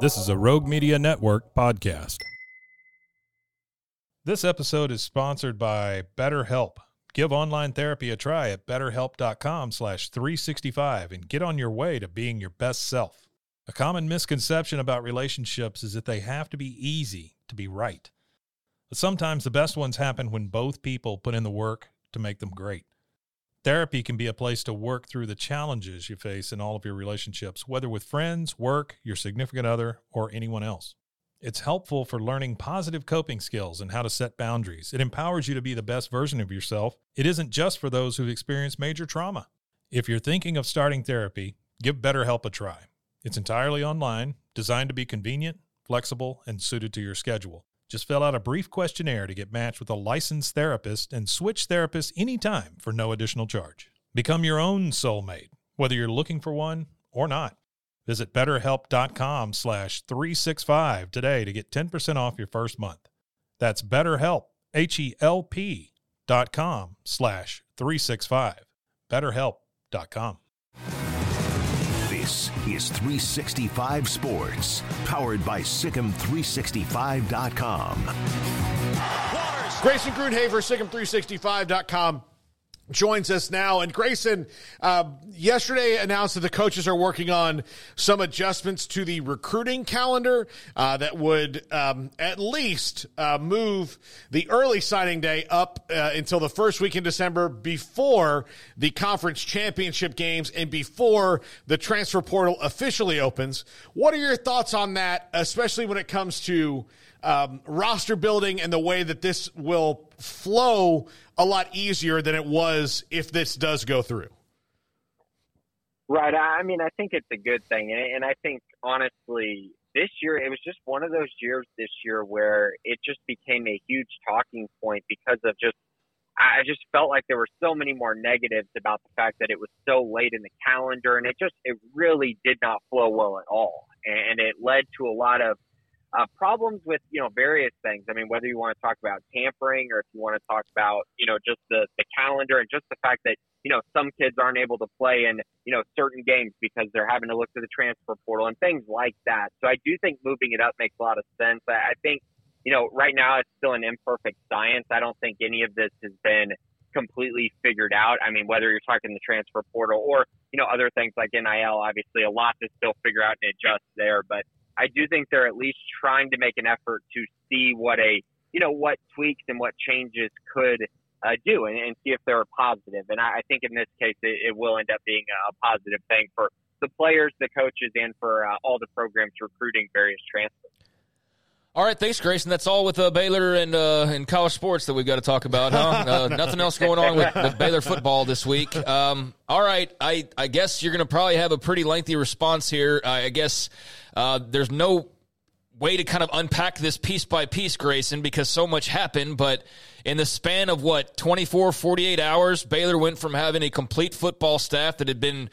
This is a Rogue Media Network podcast. This episode is sponsored by BetterHelp. Give online therapy a try at betterhelp.com slash 365 and get on your way to being your best self. A common misconception about relationships is that they have to be easy to be right. But sometimes the best ones happen when both people put in the work to make them great. Therapy can be a place to work through the challenges you face in all of your relationships, whether with friends, work, your significant other, or anyone else. It's helpful for learning positive coping skills and how to set boundaries. It empowers you to be the best version of yourself. It isn't just for those who've experienced major trauma. If you're thinking of starting therapy, give BetterHelp a try. It's entirely online, designed to be convenient, flexible, and suited to your schedule. Just fill out a brief questionnaire to get matched with a licensed therapist and switch therapists anytime for no additional charge. Become your own soulmate, whether you're looking for one or not. Visit betterhelp.com slash 365 today to get 10% off your first month. That's betterhelp, H-E-L-P dot com slash 365. betterhelp.com. This is 365 Sports, powered by SicEm365.com. Grayson Grundhoefer, SicEm365.com joins us now. And Grayson, uh, yesterday announced that the coaches are working on some adjustments to the recruiting calendar uh, that would um, at least uh, move the early signing day up uh, until the first week in December before the conference championship games and before the transfer portal officially opens. What are your thoughts on that, especially when it comes to um, roster building and the way that this will flow a lot easier than it was if this does go through. Right. I mean, I think it's a good thing. And I think, honestly, this year, it was just one of those years this year where it just became a huge talking point because of just, I just felt like there were so many more negatives about the fact that it was so late in the calendar. And it just, it really did not flow well at all. And it led to a lot of uh, problems with you know various things. I mean, whether you want to talk about tampering or if you want to talk about you know just the the calendar and just the fact that you know some kids aren't able to play in you know certain games because they're having to look to the transfer portal and things like that. So I do think moving it up makes a lot of sense. I, I think you know right now it's still an imperfect science. I don't think any of this has been completely figured out. I mean, whether you're talking the transfer portal or you know other things like NIL, obviously a lot to still figure out and adjust there, but I do think they're at least trying to make an effort to see what a you know what tweaks and what changes could uh, do and, and, see if they're positive. And I, I think in this case it, it, will end up being a positive thing for the players, the coaches, and for uh, all the programs recruiting various transfers. All right, thanks, Grayson. That's all with uh, Baylor and uh, and college sports that we've got to talk about, huh? Uh, nothing else going on with, with Baylor football this week. Um, all right, I I guess you're going to probably have a pretty lengthy response here. I guess uh, there's no way to kind of unpack this piece by piece, Grayson, because so much happened. But in the span of what, 24, 48 hours, Baylor went from having a complete football staff that had been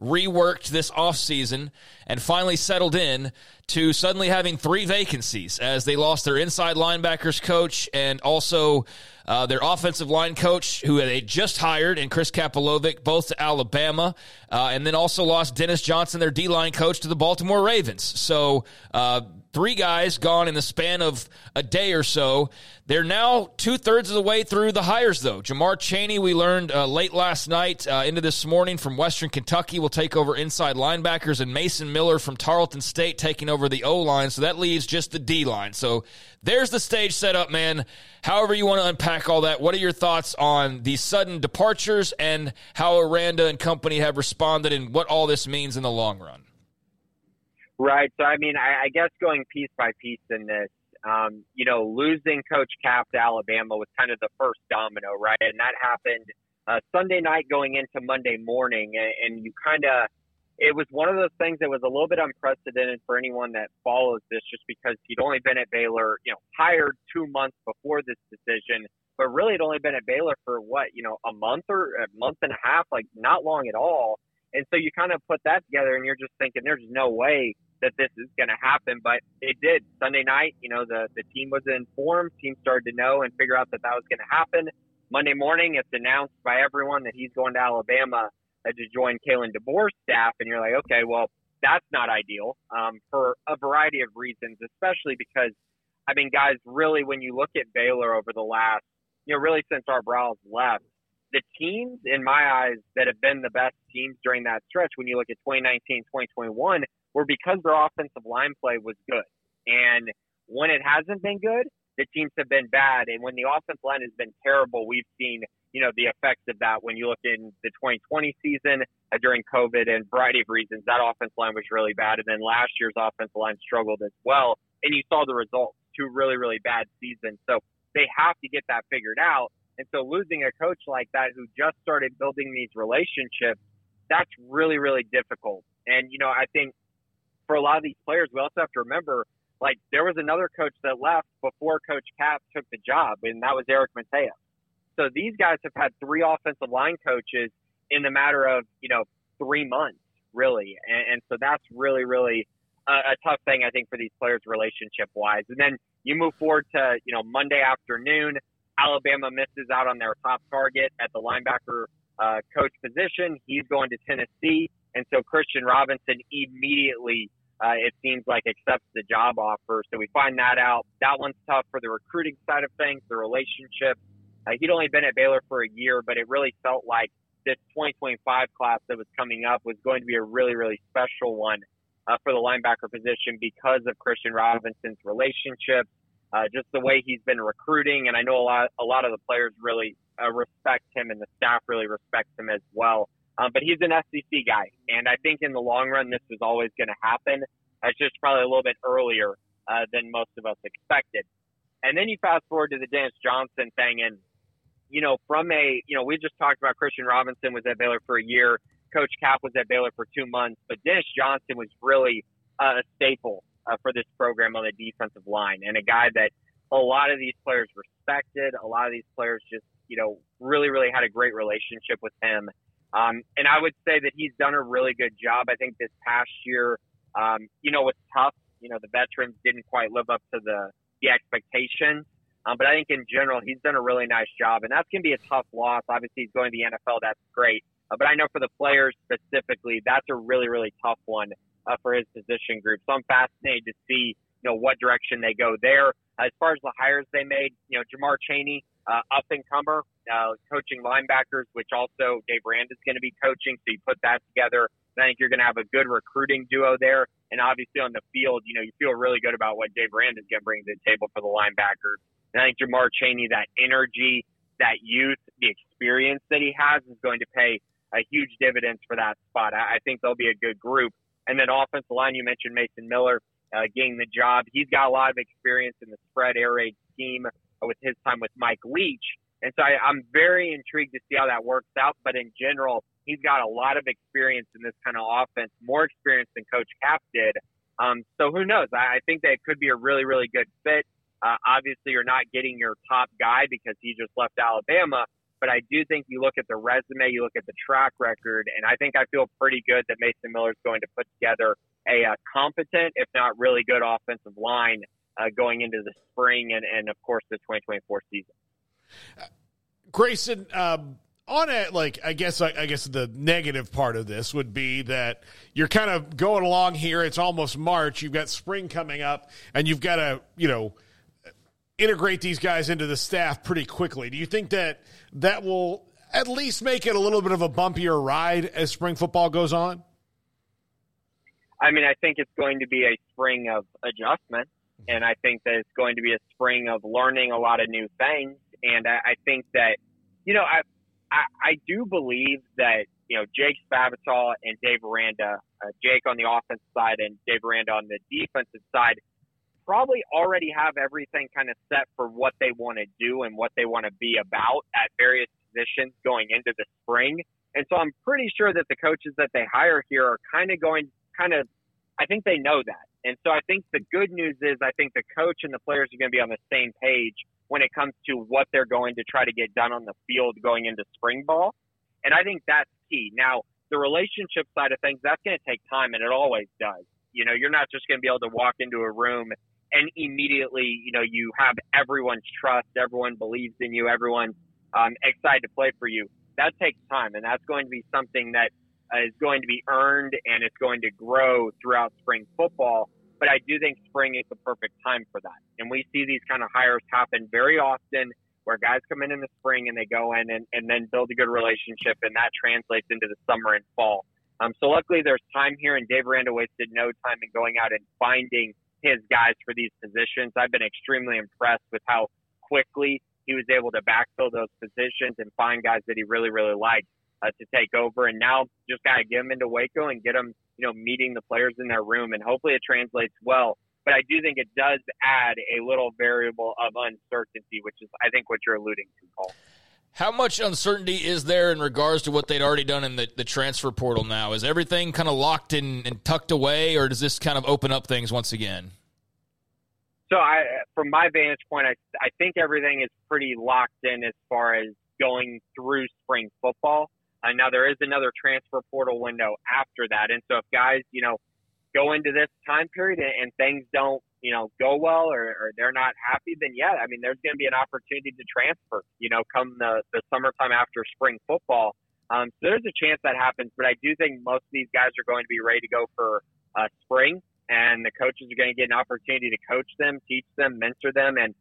reworked this offseason and finally settled in to suddenly having three vacancies as they lost their inside linebackers coach and also uh, their offensive line coach, who they just hired, and Chris Kapilovic, both to Alabama, uh, and then also lost Dennis Johnson, their D line coach, to the Baltimore Ravens. So uh, three guys gone in the span of a day or so. They're now two thirds of the way through the hires, though. Jamar Chaney, we learned uh, late last night uh, into this morning from Western Kentucky, will take over inside linebackers, and Mason Miller from Tarleton State taking over the O line. So that leaves just the D line. So there's the stage set up, man. However, you want to unpack all that, what are your thoughts on these sudden departures and how Aranda and company have responded and what all this means in the long run? Right. So, I mean, I, I guess going piece by piece in this, um, you know, losing Coach Cap to Alabama was kind of the first domino, right? And that happened uh, Sunday night going into Monday morning. And, and you kind of, it was one of those things that was a little bit unprecedented for anyone that follows this, just because he'd only been at Baylor, you know, hired two months before this decision, but really had only been at Baylor for what, you know, a month or a month and a half, like not long at all. And so you kind of put that together, and you're just thinking, there's no way that this is going to happen, but it did. Sunday night, you know, the the team was informed, team started to know and figure out that that was going to happen. Monday morning, it's announced by everyone that he's going to Alabama uh, to join Kalen DeBoer's staff, and you're like, okay, well, that's not ideal um, for a variety of reasons, especially because, I mean, guys, really, when you look at Baylor over the last, you know, really since Art Briles left, the teams, in my eyes, that have been the best teams during that stretch, when you look at 2019, 2021, were because their offensive line play was good. And when it hasn't been good, the teams have been bad. And when the offensive line has been terrible, we've seen you know, the effects of that when you look in the 2020 season uh, during COVID and variety of reasons, that offensive line was really bad. And then last year's offensive line struggled as well. And you saw the results, two really, really bad seasons. So they have to get that figured out. And so losing a coach like that who just started building these relationships, that's really, really difficult. And, you know, I think for a lot of these players, we also have to remember, like, there was another coach that left before Coach Cap took the job, and that was Eric Mateos. so these guys have had three offensive line coaches in the matter of, you know, three months, really. And, and so that's really, really a, a tough thing, I think, for these players relationship wise. And then you move forward to, you know, Monday afternoon, Alabama misses out on their top target at the linebacker uh, coach position. He's going to Tennessee. And so Christian Robinson immediately, uh, it seems like, accepts the job offer. So we find that out. That one's tough for the recruiting side of things, the relationship uh, he'd only been at Baylor for a year, but it really felt like this 2025 class that was coming up was going to be a really, really special one uh, for the linebacker position because of Christian Robinson's relationship, uh, just the way he's been recruiting, and I know a lot, a lot of the players really uh, respect him, and the staff really respects him as well. Um, but he's an SEC guy, and I think in the long run, this was always going to happen. It's just probably a little bit earlier uh, than most of us expected. And then you fast forward to the Dennis Johnson thing, and you know, from a, you know, we just talked about Christian Robinson was at Baylor for a year. Coach Cap was at Baylor for two months, but Dennis Johnson was really a staple uh, for this program on the defensive line and a guy that a lot of these players respected. A lot of these players just, you know, really, really had a great relationship with him. Um, and I would say that he's done a really good job. I think this past year, um, you know, was tough. You know, the veterans didn't quite live up to the, the expectations. Um, but I think in general, he's done a really nice job, and that's going to be a tough loss. Obviously, he's going to the NFL. That's great. Uh, but I know for the players specifically, that's a really, really tough one uh, for his position group. So I'm fascinated to see, you know, what direction they go there. As far as the hires they made, you know, Jamar Chaney, uh, up and comer, uh, coaching linebackers, which also Dave Aranda is going to be coaching. So you put that together. I think you're going to have a good recruiting duo there. And obviously on the field, you know, you feel really good about what Dave Aranda is going to bring to the table for the linebackers. And I think Jamar Chaney, that energy, that youth, the experience that he has is going to pay a huge dividends for that spot. I, I think they'll be a good group. And then offensive line, you mentioned Mason Miller uh, getting the job. He's got a lot of experience in the spread air raid scheme with his time with Mike Leach. And so I, I'm very intrigued to see how that works out. But in general, he's got a lot of experience in this kind of offense, more experience than Coach Cap did. Um, so who knows? I, I think that it could be a really, really good fit. Uh, obviously, you're not getting your top guy because he just left Alabama. But I do think you look at the resume, you look at the track record, and I think I feel pretty good that Mason Miller is going to put together a, competent, if not really good, offensive line going into the spring and, and, of course, the 2024 season. Grayson, um, on it, like I guess I, I, guess the negative part of this would be that you're kind of going along here. It's almost March. You've got spring coming up, and you've got to you know integrate these guys into the staff pretty quickly. Do you think that that will at least make it a little bit of a bumpier ride as spring football goes on? I mean, I think it's going to be a spring of adjustment, and I think that it's going to be a spring of learning a lot of new things. And I, I think that, you know, I, I, I do believe that you know Jake Spavital and Dave Aranda, uh, Jake on the offensive side and Dave Aranda on the defensive side, probably already have everything kind of set for what they want to do and what they want to be about at various positions going into the spring. And so I'm pretty sure that the coaches that they hire here are kind of going, kind of, I think they know that. And so I think the good news is I think the coach and the players are going to be on the same page when it comes to what they're going to try to get done on the field going into spring ball. And I think that's key. Now, the relationship side of things, that's going to take time, and it always does. You know, you're not just going to be able to walk into a room and immediately, you know, you have everyone's trust, everyone believes in you, everyone um, excited to play for you. That takes time, and that's going to be something that uh, is going to be earned and it's going to grow throughout spring football. But I do think spring is the perfect time for that. And we see these kind of hires happen very often where guys come in in the spring and they go in and, and then build a good relationship, and that translates into the summer and fall. Um, so luckily, there's time here, and Dave Aranda wasted no time in going out and finding his guys for these positions. I've been extremely impressed with how quickly he was able to backfill those positions and find guys that he really, really liked uh, to take over. And now just got to get them into Waco and get them, you know, meeting the players in their room. And hopefully it translates well. But I do think it does add a little variable of uncertainty, which is, I think, what you're alluding to, Paul. How much uncertainty is there in regards to what they'd already done in the, the transfer portal now? Is everything kind of locked in and tucked away, or does this kind of open up things once again? So, I, from my vantage point, I, I think everything is pretty locked in as far as going through spring football. Uh, now there is another transfer portal window after that, and so if guys, you know, go into this time period and, and things don't, you know, go well or, or they're not happy, then yeah, I mean, there's going to be an opportunity to transfer, you know, come the the summertime after spring football. Um, so there's a chance that happens, but I do think most of these guys are going to be ready to go for uh, spring, and the coaches are going to get an opportunity to coach them, teach them, mentor them, and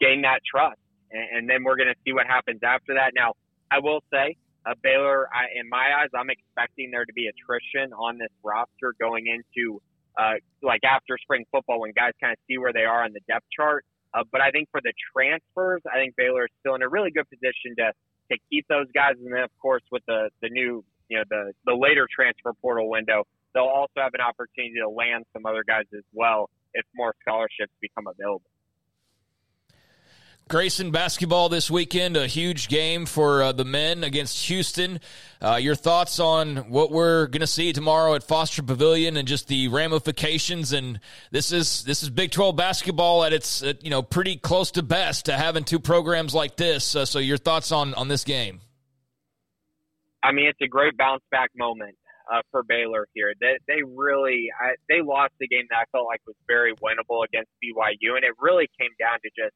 gain that trust. And, and then we're going to see what happens after that. Now, I will say Baylor, I, in my eyes, I'm expecting there to be attrition on this roster going into uh, like after spring football when guys kind of see where they are on the depth chart. Uh, but I think for the transfers, I think Baylor is still in a really good position to to keep those guys. And then, of course, with the the new you know the the later transfer portal window, they'll also have an opportunity to land some other guys as well if more scholarships become available. Grayson basketball this weekend, a huge game for uh, the men against Houston. Uh, your thoughts on what we're going to see tomorrow at Foster Pavilion and just the ramifications? And this is this is Big Twelve basketball at its uh, you know pretty close to best to having two programs like this. Uh, so your thoughts on on this game? I mean, it's a great bounce back moment uh, for Baylor here. They they really I, they lost the game that I felt like was very winnable against BYU, and it really came down to just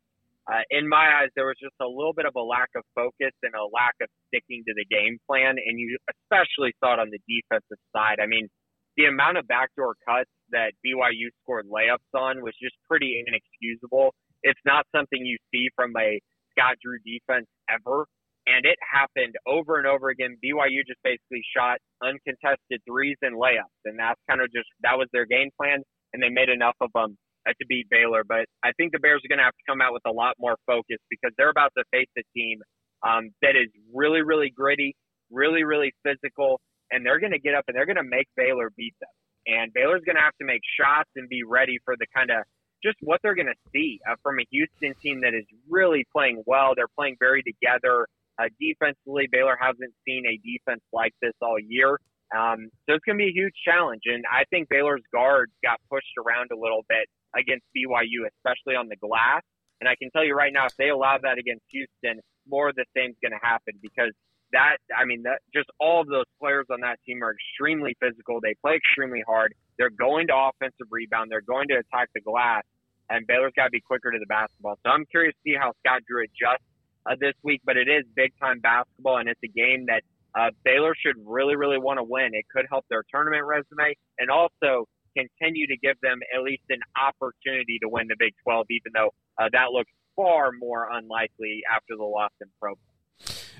uh, in my eyes, there was just a little bit of a lack of focus and a lack of sticking to the game plan, and you especially saw it on the defensive side. I mean, the amount of backdoor cuts that BYU scored layups on was just pretty inexcusable. It's not something you see from a Scott Drew defense ever, and it happened over and over again. BYU just basically shot uncontested threes and layups, and that's kind of just that was their game plan, and they made enough of them to beat Baylor. But I think the Bears are going to have to come out with a lot more focus because they're about to face a team um, that is really, really gritty, really, really physical, and they're going to get up and they're going to make Baylor beat them. And Baylor's going to have to make shots and be ready for the kind of just what they're going to see uh, from a Houston team that is really playing well. They're playing very together. Uh, defensively, Baylor hasn't seen a defense like this all year. Um, so it's going to be a huge challenge. And I think Baylor's guards got pushed around a little bit against BYU, especially on the glass. And I can tell you right now, if they allow that against Houston, more of the same is going to happen because that, I mean, that just all of those players on that team are extremely physical. They play extremely hard. They're going to offensive rebound. They're going to attack the glass, and Baylor's got to be quicker to the basketball. So I'm curious to see how Scott Drew adjusts uh, this week, but it is big time basketball, and it's a game that uh, Baylor should really, really want to win. It could help their tournament resume, and also continue to give them at least an opportunity to win the Big 12, even though uh, that looks far more unlikely after the loss in Provo.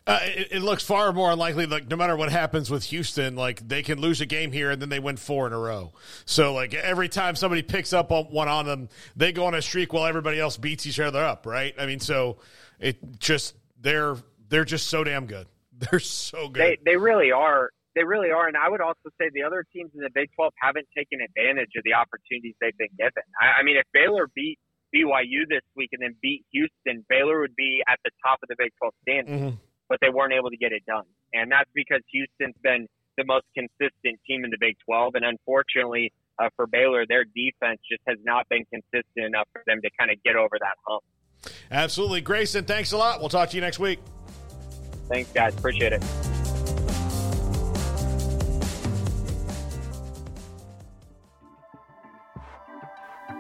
Uh, it, it, looks far more unlikely. Like no matter what happens with Houston, like they can lose a game here and then they win four in a row. So like every time somebody picks up one on them, they go on a streak while everybody else beats each other up. Right? I mean, so it just they're they're just so damn good. They're so good. They they really are. They really are. And I would also say the other teams in the Big 12 haven't taken advantage of the opportunities they've been given. I, I mean, if Baylor beat BYU this week and then beat Houston, Baylor would be at the top of the Big 12 standings. Mm-hmm. but they weren't able to get it done. And that's because Houston's been the most consistent team in the Big 12. And unfortunately uh, for Baylor, their defense just has not been consistent enough for them to kind of get over that hump. Absolutely. Grayson, thanks a lot. We'll talk to you next week. Thanks, guys. Appreciate it.